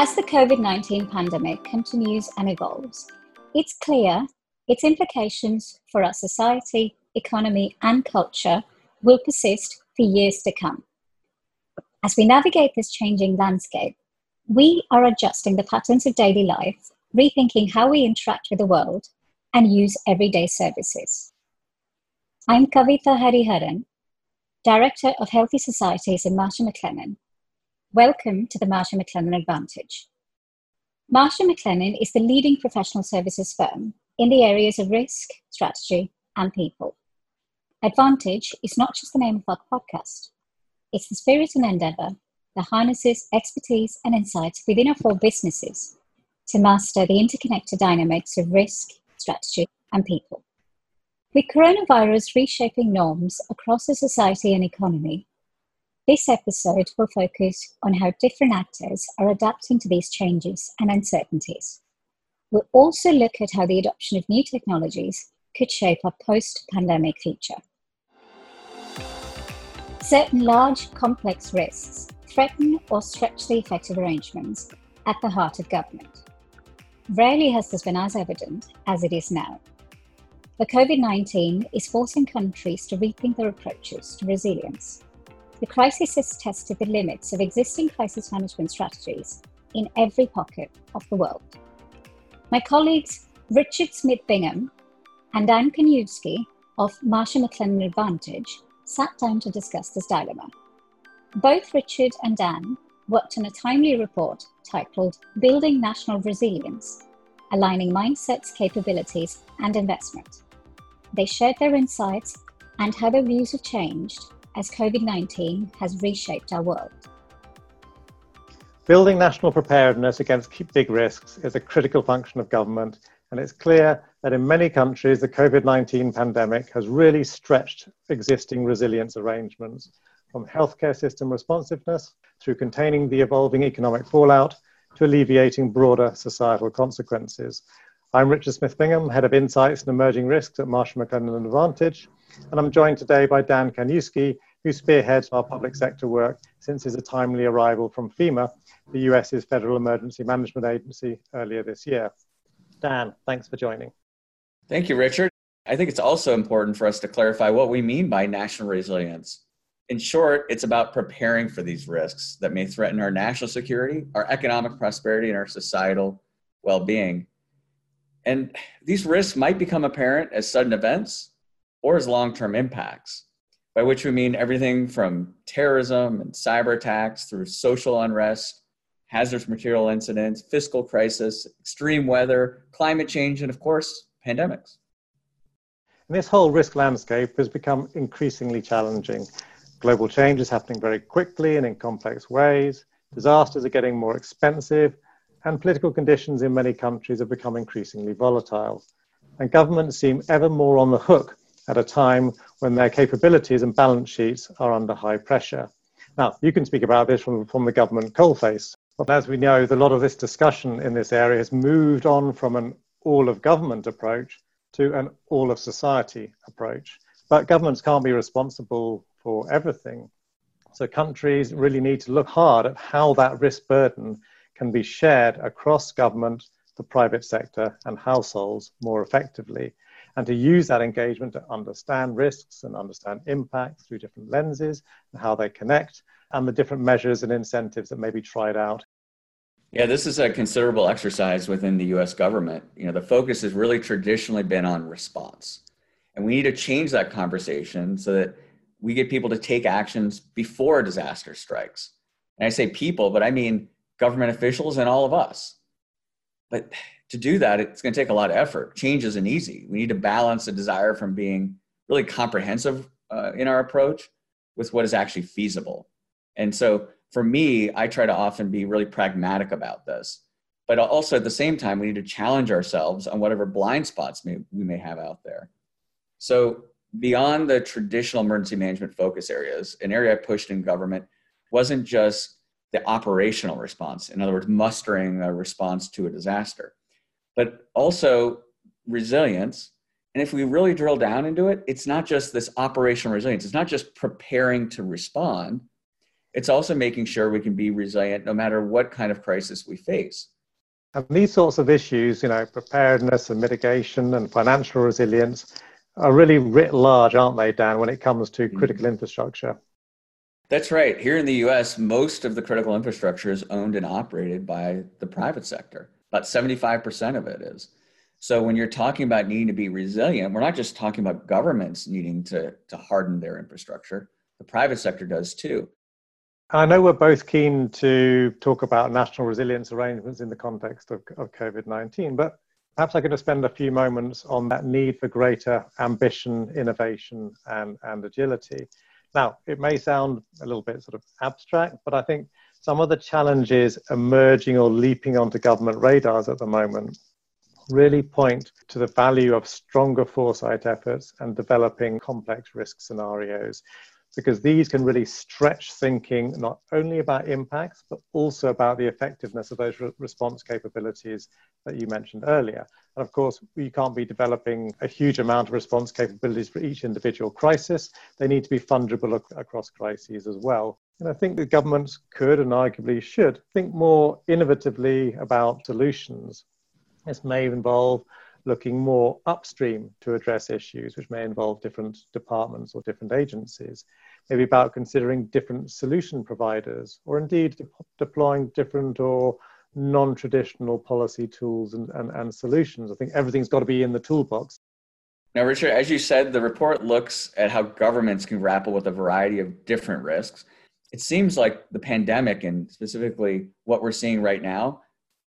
As the COVID 19 pandemic continues and evolves, it's clear its implications for our society, economy, and culture will persist for years to come. As we navigate this changing landscape, we are adjusting the patterns of daily life, rethinking how we interact with the world, and use everyday services. I'm Kavitha Hariharan, Director of Healthy Societies in Marsh & McLennan. Welcome to the Marsh McLennan Advantage. Marsh McLennan is the leading professional services firm in the areas of risk, strategy, and people. Advantage is not just the name of our podcast, it's the spirit and endeavor that harnesses expertise and insights within our four businesses to master the interconnected dynamics of risk, strategy, and people. With coronavirus reshaping norms across the society and economy, this episode will focus on how different actors are adapting to these changes and uncertainties. We'll also look at how the adoption of new technologies could shape our post pandemic future. Certain large, complex risks threaten or stretch the effective arrangements at the heart of government. Rarely has this been as evident as it is now. But COVID 19 is forcing countries to rethink their approaches to resilience. The crisis has tested the limits of existing crisis management strategies in every pocket of the world. My colleagues Richard Smith Bingham and Dan Kaniewski of Marsh McLennan Advantage sat down to discuss this dilemma. Both Richard and Dan worked on a timely report titled Building National Resilience Aligning Mindsets, Capabilities, and Investment. They shared their insights and how their views have changed as COVID 19 has reshaped our world. Building national preparedness against big risks is a critical function of government, and it's clear that in many countries the COVID 19 pandemic has really stretched existing resilience arrangements from healthcare system responsiveness through containing the evolving economic fallout to alleviating broader societal consequences. I'm Richard Smith Bingham, Head of Insights and Emerging Risks at Marsh McLennan Advantage, and I'm joined today by Dan Kaniewski, who spearheads our public sector work since his timely arrival from FEMA, the US's Federal Emergency Management Agency, earlier this year. Dan, thanks for joining. Thank you, Richard. I think it's also important for us to clarify what we mean by national resilience. In short, it's about preparing for these risks that may threaten our national security, our economic prosperity, and our societal well being. And these risks might become apparent as sudden events or as long term impacts, by which we mean everything from terrorism and cyber attacks through social unrest, hazardous material incidents, fiscal crisis, extreme weather, climate change, and of course, pandemics. And this whole risk landscape has become increasingly challenging. Global change is happening very quickly and in complex ways. Disasters are getting more expensive, and political conditions in many countries have become increasingly volatile. And governments seem ever more on the hook at a time when their capabilities and balance sheets are under high pressure. Now, you can speak about this from, from the government coalface, but as we know, a lot of this discussion in this area has moved on from an all of government approach to an all of society approach. But governments can't be responsible for everything. So countries really need to look hard at how that risk burden can be shared across government, the private sector, and households more effectively. And to use that engagement to understand risks and understand impact through different lenses and how they connect, and the different measures and incentives that may be tried out. Yeah, this is a considerable exercise within the US government. You know, the focus has really traditionally been on response. And we need to change that conversation so that we get people to take actions before a disaster strikes. And I say people, but I mean government officials and all of us. But to do that, it's going to take a lot of effort. Change isn't easy. We need to balance the desire from being really comprehensive uh, in our approach with what is actually feasible. And so for me, I try to often be really pragmatic about this. But also at the same time, we need to challenge ourselves on whatever blind spots may, we may have out there. So beyond the traditional emergency management focus areas, an area I pushed in government wasn't just the operational response, in other words, mustering a response to a disaster, but also resilience. And if we really drill down into it, it's not just this operational resilience, it's not just preparing to respond, it's also making sure we can be resilient no matter what kind of crisis we face. And these sorts of issues, you know, preparedness and mitigation and financial resilience, are really writ large, aren't they, Dan, when it comes to mm-hmm. critical infrastructure? That's right. Here in the US, most of the critical infrastructure is owned and operated by the private sector. About 75% of it is. So when you're talking about needing to be resilient, we're not just talking about governments needing to, to harden their infrastructure. The private sector does too. I know we're both keen to talk about national resilience arrangements in the context of, of COVID 19, but perhaps I could just spend a few moments on that need for greater ambition, innovation, and, and agility. Now, it may sound a little bit sort of abstract, but I think some of the challenges emerging or leaping onto government radars at the moment really point to the value of stronger foresight efforts and developing complex risk scenarios because these can really stretch thinking not only about impacts, but also about the effectiveness of those re- response capabilities that you mentioned earlier. And of course, we can't be developing a huge amount of response capabilities for each individual crisis. They need to be fungible ac- across crises as well. And I think the governments could and arguably should think more innovatively about solutions. This may involve looking more upstream to address issues, which may involve different departments or different agencies. Maybe about considering different solution providers, or indeed de- deploying different or non traditional policy tools and, and, and solutions. I think everything's got to be in the toolbox. Now, Richard, as you said, the report looks at how governments can grapple with a variety of different risks. It seems like the pandemic, and specifically what we're seeing right now,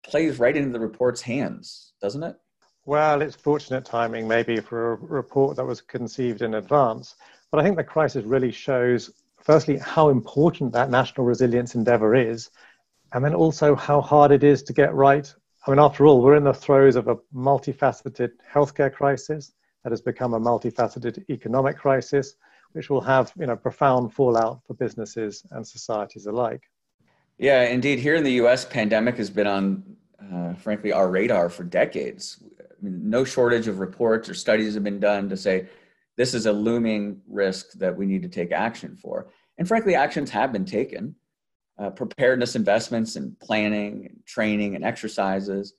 plays right into the report's hands, doesn't it? Well, it's fortunate timing, maybe, for a report that was conceived in advance. But I think the crisis really shows, firstly, how important that national resilience endeavor is, and then also how hard it is to get right. I mean, after all, we're in the throes of a multifaceted healthcare crisis that has become a multifaceted economic crisis, which will have you know, profound fallout for businesses and societies alike. Yeah, indeed. Here in the US, pandemic has been on, uh, frankly, our radar for decades no shortage of reports or studies have been done to say this is a looming risk that we need to take action for. And frankly, actions have been taken. Uh, preparedness investments and planning and training and exercises,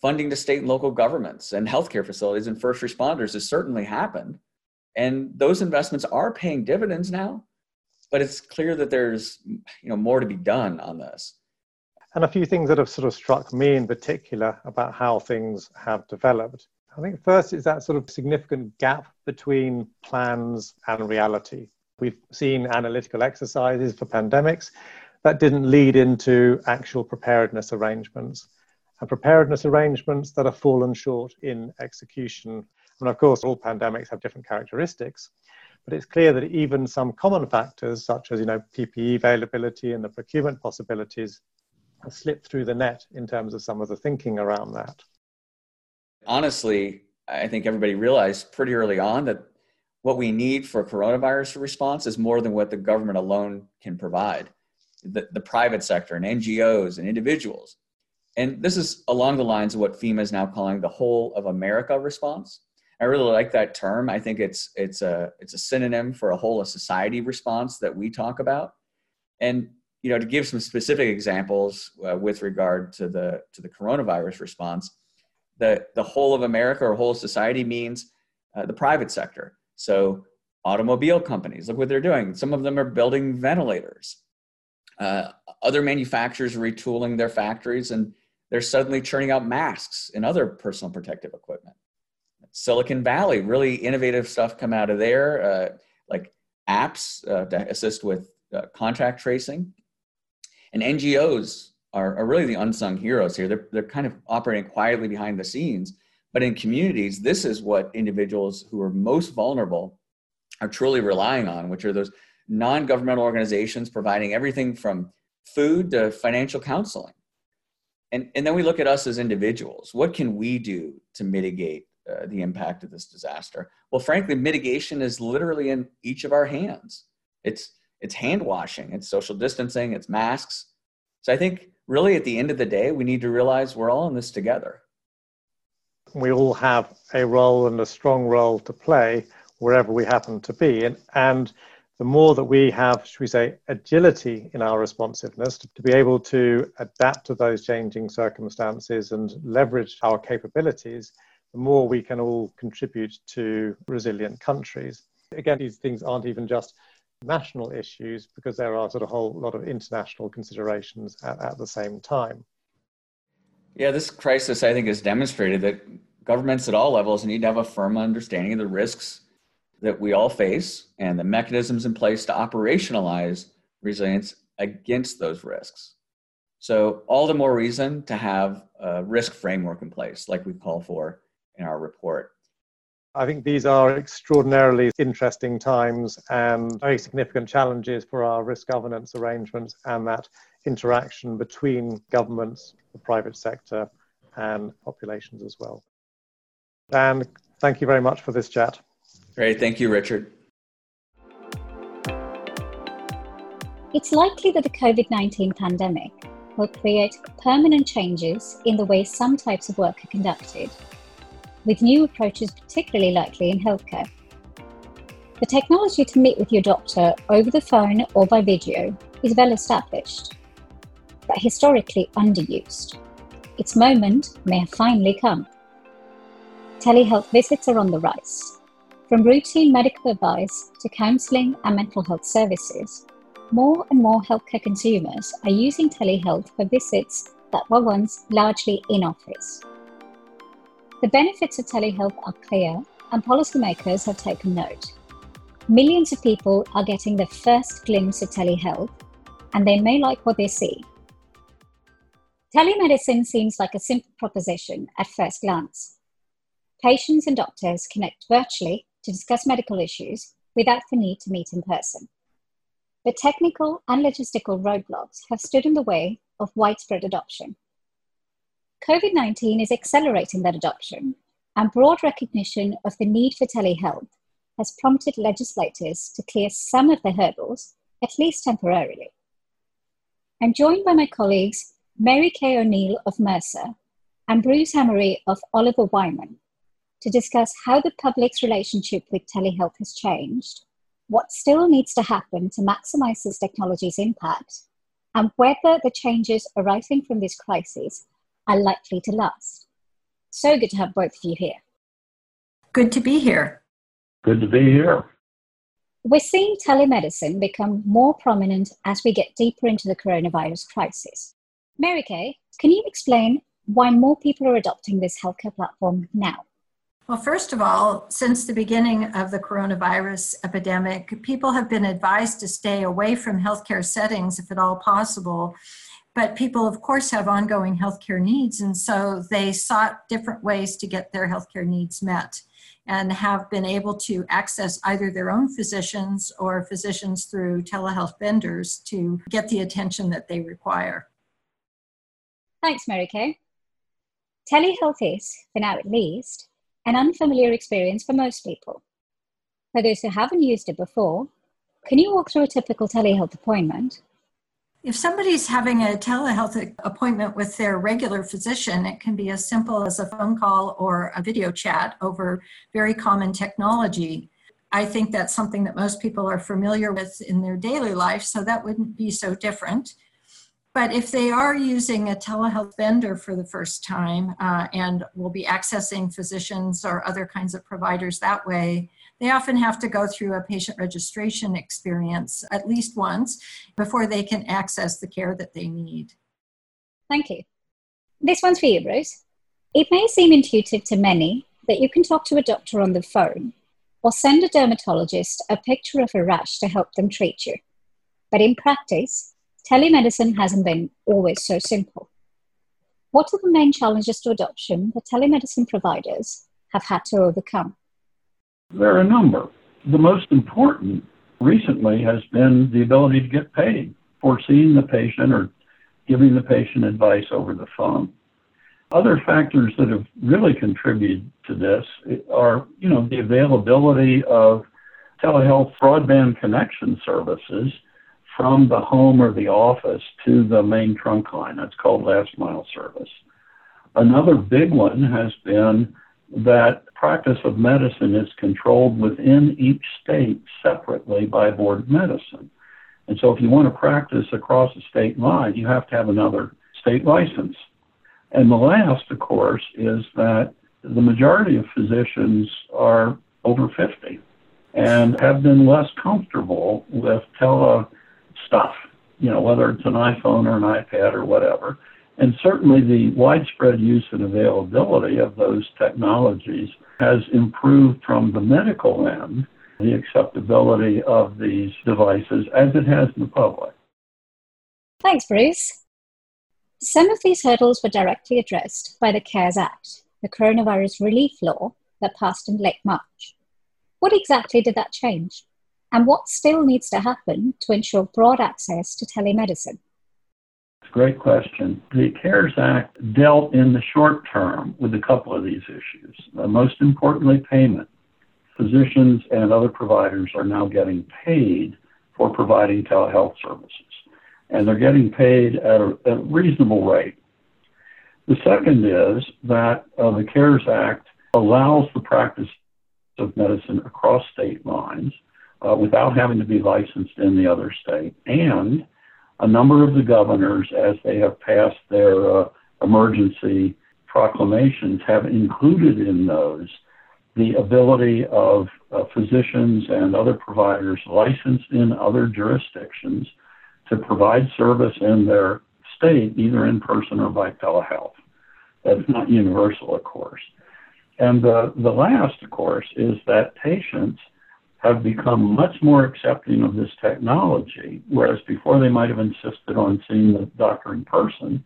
funding to state and local governments and healthcare facilities and first responders has certainly happened. And those investments are paying dividends now, but it's clear that there's you know more to be done on this and a few things that have sort of struck me in particular about how things have developed. I think first is that sort of significant gap between plans and reality. We've seen analytical exercises for pandemics that didn't lead into actual preparedness arrangements, and preparedness arrangements that have fallen short in execution. And of course, all pandemics have different characteristics, but it's clear that even some common factors, such as you know PPE availability and the procurement possibilities, slipped through the net in terms of some of the thinking around that? Honestly, I think everybody realized pretty early on that what we need for coronavirus response is more than what the government alone can provide. The, the private sector and NGOs and individuals. And this is along the lines of what FEMA is now calling the whole of America response. I really like that term. I think it's it's a it's a synonym for a whole of society response that we talk about. And you know, to give some specific examples uh, with regard to the to the coronavirus response, the the whole of America or whole society means uh, the private sector. So automobile companies, look what they're doing. Some of them are building ventilators. Uh, other manufacturers retooling their factories and they're suddenly churning out masks and other personal protective equipment. Silicon Valley, really innovative stuff come out of there, uh, like apps uh, to assist with uh, contact tracing and NGOs are, are really the unsung heroes here. They're, they're kind of operating quietly behind the scenes. But in communities, this is what individuals who are most vulnerable are truly relying on, which are those non governmental organizations providing everything from food to financial counseling. And, and then we look at us as individuals. What can we do to mitigate uh, the impact of this disaster? Well, frankly, mitigation is literally in each of our hands. It's it's hand washing, it's social distancing, it's masks. So I think really at the end of the day, we need to realize we're all in this together. We all have a role and a strong role to play wherever we happen to be. And, and the more that we have, should we say, agility in our responsiveness to, to, be able to adapt to those changing circumstances and leverage our capabilities, the more we can all contribute to resilient countries. Again, these things aren't even just national issues because there are sort of a whole lot of international considerations at, at the same time. Yeah, this crisis, I think, has demonstrated that governments at all levels need to have a firm understanding of the risks that we all face and the mechanisms in place to operationalize resilience against those risks. So, all the more reason to have a risk framework in place, like we call for in our report. I think these are extraordinarily interesting times and very significant challenges for our risk governance arrangements and that interaction between governments, the private sector, and populations as well. Dan, thank you very much for this chat. Great. Thank you, Richard. It's likely that the COVID 19 pandemic will create permanent changes in the way some types of work are conducted, with new approaches particularly likely in healthcare. The technology to meet with your doctor over the phone or by video is well established, but historically underused. Its moment may have finally come. Telehealth visits are on the rise from routine medical advice to counselling and mental health services, more and more healthcare consumers are using telehealth for visits that were once largely in office. The benefits of telehealth are clear, and policymakers have taken note. Millions of people are getting the first glimpse of telehealth, and they may like what they see. Telemedicine seems like a simple proposition at first glance. Patients and doctors connect virtually to discuss medical issues without the need to meet in person. But technical and logistical roadblocks have stood in the way of widespread adoption. COVID 19 is accelerating that adoption, and broad recognition of the need for telehealth has prompted legislators to clear some of the hurdles, at least temporarily. I'm joined by my colleagues Mary Kay O'Neill of Mercer and Bruce Hamory of Oliver Wyman to discuss how the public's relationship with telehealth has changed, what still needs to happen to maximize this technology's impact, and whether the changes arising from this crisis are likely to last. So good to have both of you here. Good to be here. Good to be here. We're seeing telemedicine become more prominent as we get deeper into the coronavirus crisis. Mary Kay, can you explain why more people are adopting this healthcare platform now? Well, first of all, since the beginning of the coronavirus epidemic, people have been advised to stay away from healthcare settings if at all possible. But people, of course, have ongoing healthcare needs, and so they sought different ways to get their healthcare needs met and have been able to access either their own physicians or physicians through telehealth vendors to get the attention that they require. Thanks, Mary Kay. Telehealth is, for now at least, an unfamiliar experience for most people. For those who haven't used it before, can you walk through a typical telehealth appointment? If somebody's having a telehealth appointment with their regular physician, it can be as simple as a phone call or a video chat over very common technology. I think that's something that most people are familiar with in their daily life, so that wouldn't be so different. But if they are using a telehealth vendor for the first time uh, and will be accessing physicians or other kinds of providers that way, they often have to go through a patient registration experience at least once before they can access the care that they need. Thank you. This one's for you, Bruce. It may seem intuitive to many that you can talk to a doctor on the phone or send a dermatologist a picture of a rash to help them treat you. But in practice, telemedicine hasn't been always so simple. What are the main challenges to adoption that telemedicine providers have had to overcome? There are a number. The most important recently has been the ability to get paid for seeing the patient or giving the patient advice over the phone. Other factors that have really contributed to this are, you know, the availability of telehealth broadband connection services from the home or the office to the main trunk line. That's called last mile service. Another big one has been that practice of medicine is controlled within each state separately by board of medicine. And so if you want to practice across a state line, you have to have another state license. And the last, of course, is that the majority of physicians are over 50 and have been less comfortable with tele stuff, you know, whether it's an iPhone or an iPad or whatever. And certainly the widespread use and availability of those technologies has improved from the medical end the acceptability of these devices as it has in the public. Thanks, Bruce. Some of these hurdles were directly addressed by the CARES Act, the coronavirus relief law that passed in late March. What exactly did that change? And what still needs to happen to ensure broad access to telemedicine? Great question. The CARES Act dealt in the short term with a couple of these issues. Uh, most importantly, payment. Physicians and other providers are now getting paid for providing telehealth services, and they're getting paid at a, at a reasonable rate. The second is that uh, the CARES Act allows the practice of medicine across state lines uh, without having to be licensed in the other state. And a number of the governors, as they have passed their uh, emergency proclamations, have included in those the ability of uh, physicians and other providers licensed in other jurisdictions to provide service in their state, either in person or by telehealth. That's not universal, of course. And the, the last, of course, is that patients have become much more accepting of this technology, whereas before they might have insisted on seeing the doctor in person.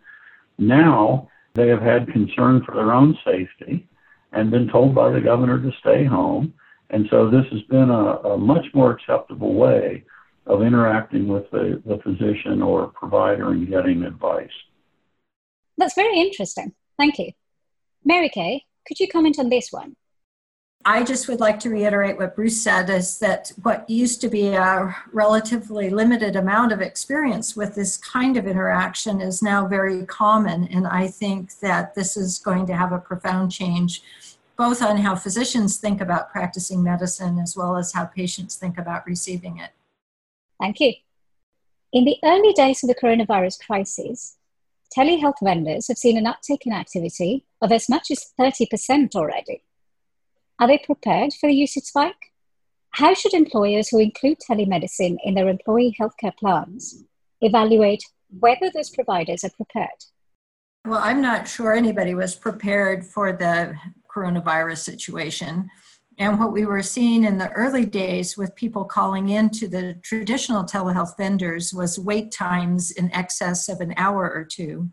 Now they have had concern for their own safety and been told by the governor to stay home. And so this has been a, a much more acceptable way of interacting with the, the physician or provider and getting advice. That's very interesting. Thank you. Mary Kay, could you comment on this one? I just would like to reiterate what Bruce said is that what used to be a relatively limited amount of experience with this kind of interaction is now very common. And I think that this is going to have a profound change both on how physicians think about practicing medicine as well as how patients think about receiving it. Thank you. In the early days of the coronavirus crisis, telehealth vendors have seen an uptick in activity of as much as 30% already. Are they prepared for the usage spike? How should employers who include telemedicine in their employee healthcare plans evaluate whether those providers are prepared? Well, I'm not sure anybody was prepared for the coronavirus situation. And what we were seeing in the early days with people calling in to the traditional telehealth vendors was wait times in excess of an hour or two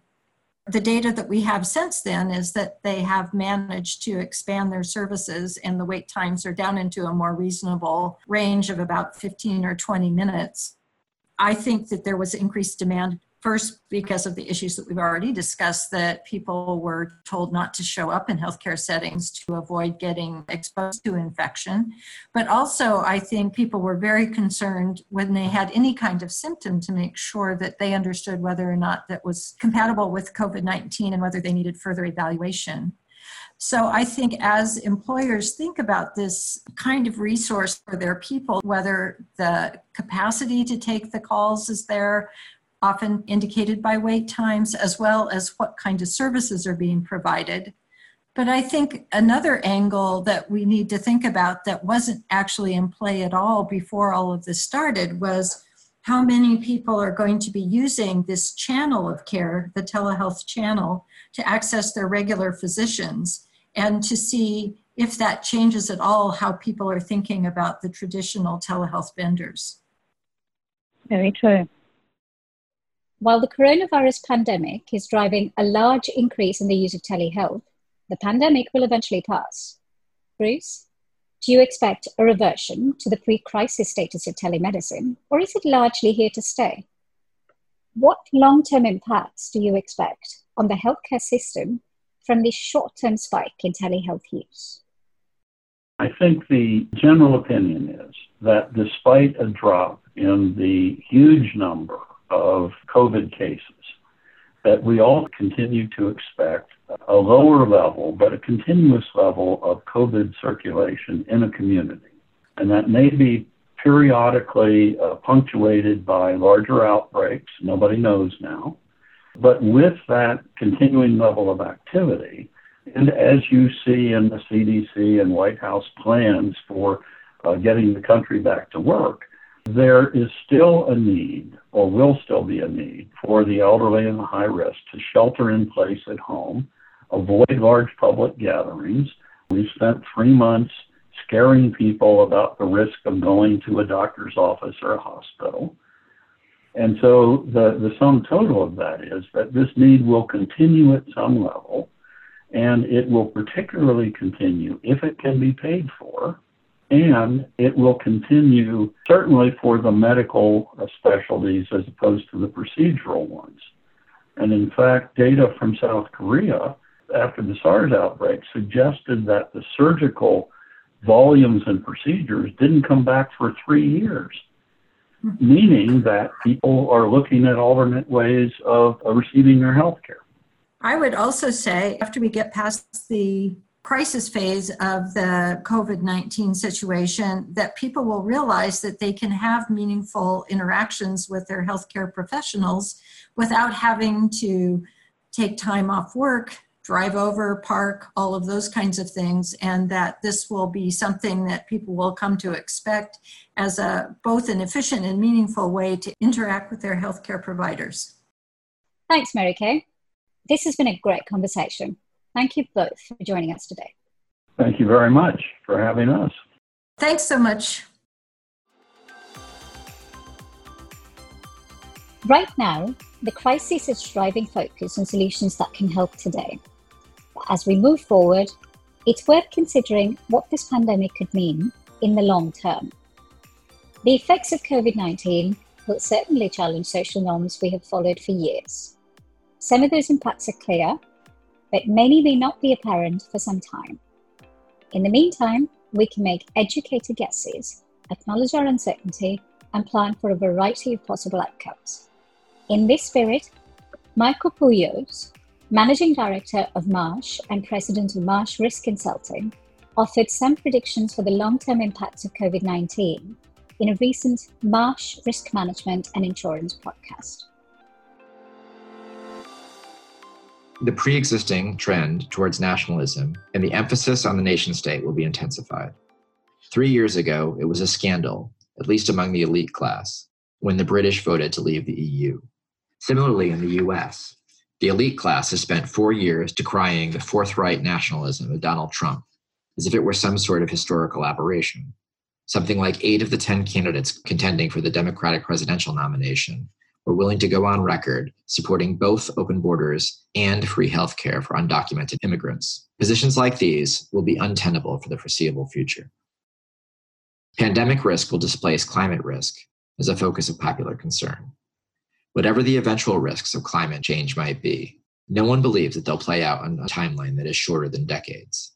the data that we have since then is that they have managed to expand their services and the wait times are down into a more reasonable range of about 15 or 20 minutes. I think that there was increased demand First, because of the issues that we've already discussed, that people were told not to show up in healthcare settings to avoid getting exposed to infection. But also, I think people were very concerned when they had any kind of symptom to make sure that they understood whether or not that was compatible with COVID 19 and whether they needed further evaluation. So I think as employers think about this kind of resource for their people, whether the capacity to take the calls is there, often indicated by wait times, as well as what kind of services are being provided. But I think another angle that we need to think about that wasn't actually in play at all before all of this started was how many people are going to be using this channel of care, the telehealth channel, to access their regular physicians and to see if that changes at all how people are thinking about the traditional telehealth vendors. Very true. While the coronavirus pandemic is driving a large increase in the use of telehealth, the pandemic will eventually pass. Bruce, do you expect a reversion to the pre crisis status of telemedicine, or is it largely here to stay? What long term impacts do you expect on the healthcare system from this short term spike in telehealth use? I think the general opinion is that despite a drop in the huge number of COVID cases, that we all continue to expect a lower level, but a continuous level of COVID circulation in a community. And that may be periodically uh, punctuated by larger outbreaks. Nobody knows now. But with that continuing level of activity, and as you see in the CDC and White House plans for uh, getting the country back to work, there is still a need, or will still be a need, for the elderly and the high risk to shelter in place at home, avoid large public gatherings. We've spent three months scaring people about the risk of going to a doctor's office or a hospital. And so the, the sum total of that is that this need will continue at some level, and it will particularly continue if it can be paid for and it will continue certainly for the medical specialties as opposed to the procedural ones. And in fact, data from South Korea after the SARS outbreak suggested that the surgical volumes and procedures didn't come back for three years, meaning that people are looking at alternate ways of receiving their health care. I would also say after we get past the crisis phase of the COVID 19 situation that people will realize that they can have meaningful interactions with their healthcare professionals without having to take time off work, drive over, park, all of those kinds of things, and that this will be something that people will come to expect as a both an efficient and meaningful way to interact with their healthcare providers. Thanks, Mary Kay. This has been a great conversation. Thank you both for joining us today. Thank you very much for having us. Thanks so much. Right now, the crisis is driving focus on solutions that can help today. But as we move forward, it's worth considering what this pandemic could mean in the long term. The effects of COVID 19 will certainly challenge social norms we have followed for years. Some of those impacts are clear, but many may not be apparent for some time. In the meantime, we can make educated guesses, acknowledge our uncertainty, and plan for a variety of possible outcomes. In this spirit, Michael Pouilloz, Managing Director of Marsh and President of Marsh Risk Consulting, offered some predictions for the long term impacts of COVID 19 in a recent Marsh Risk Management and Insurance podcast. The pre existing trend towards nationalism and the emphasis on the nation state will be intensified. Three years ago, it was a scandal, at least among the elite class, when the British voted to leave the EU. Similarly, in the US, the elite class has spent four years decrying the forthright nationalism of Donald Trump as if it were some sort of historical aberration. Something like eight of the 10 candidates contending for the Democratic presidential nomination were willing to go on record supporting both open borders and free health care for undocumented immigrants. Positions like these will be untenable for the foreseeable future. Pandemic risk will displace climate risk as a focus of popular concern. Whatever the eventual risks of climate change might be, no one believes that they'll play out on a timeline that is shorter than decades.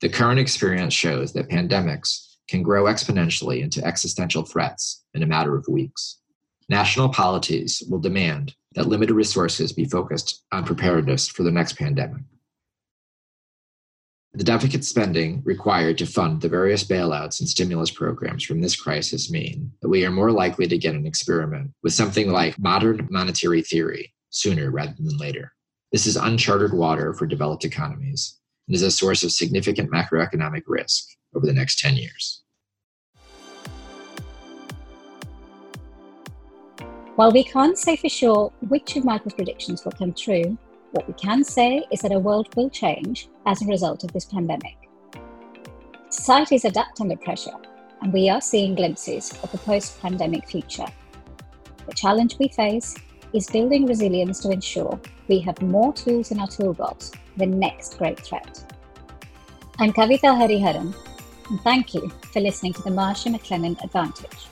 The current experience shows that pandemics can grow exponentially into existential threats in a matter of weeks national polities will demand that limited resources be focused on preparedness for the next pandemic. The deficit spending required to fund the various bailouts and stimulus programs from this crisis mean that we are more likely to get an experiment with something like modern monetary theory sooner rather than later. This is uncharted water for developed economies and is a source of significant macroeconomic risk over the next 10 years. While we can't say for sure which of Michael's predictions will come true, what we can say is that our world will change as a result of this pandemic. Societies adapt under pressure, and we are seeing glimpses of the post pandemic future. The challenge we face is building resilience to ensure we have more tools in our toolbox for the next great threat. I'm Kavitha Hariharan, and thank you for listening to the Marsh & McLennan Advantage.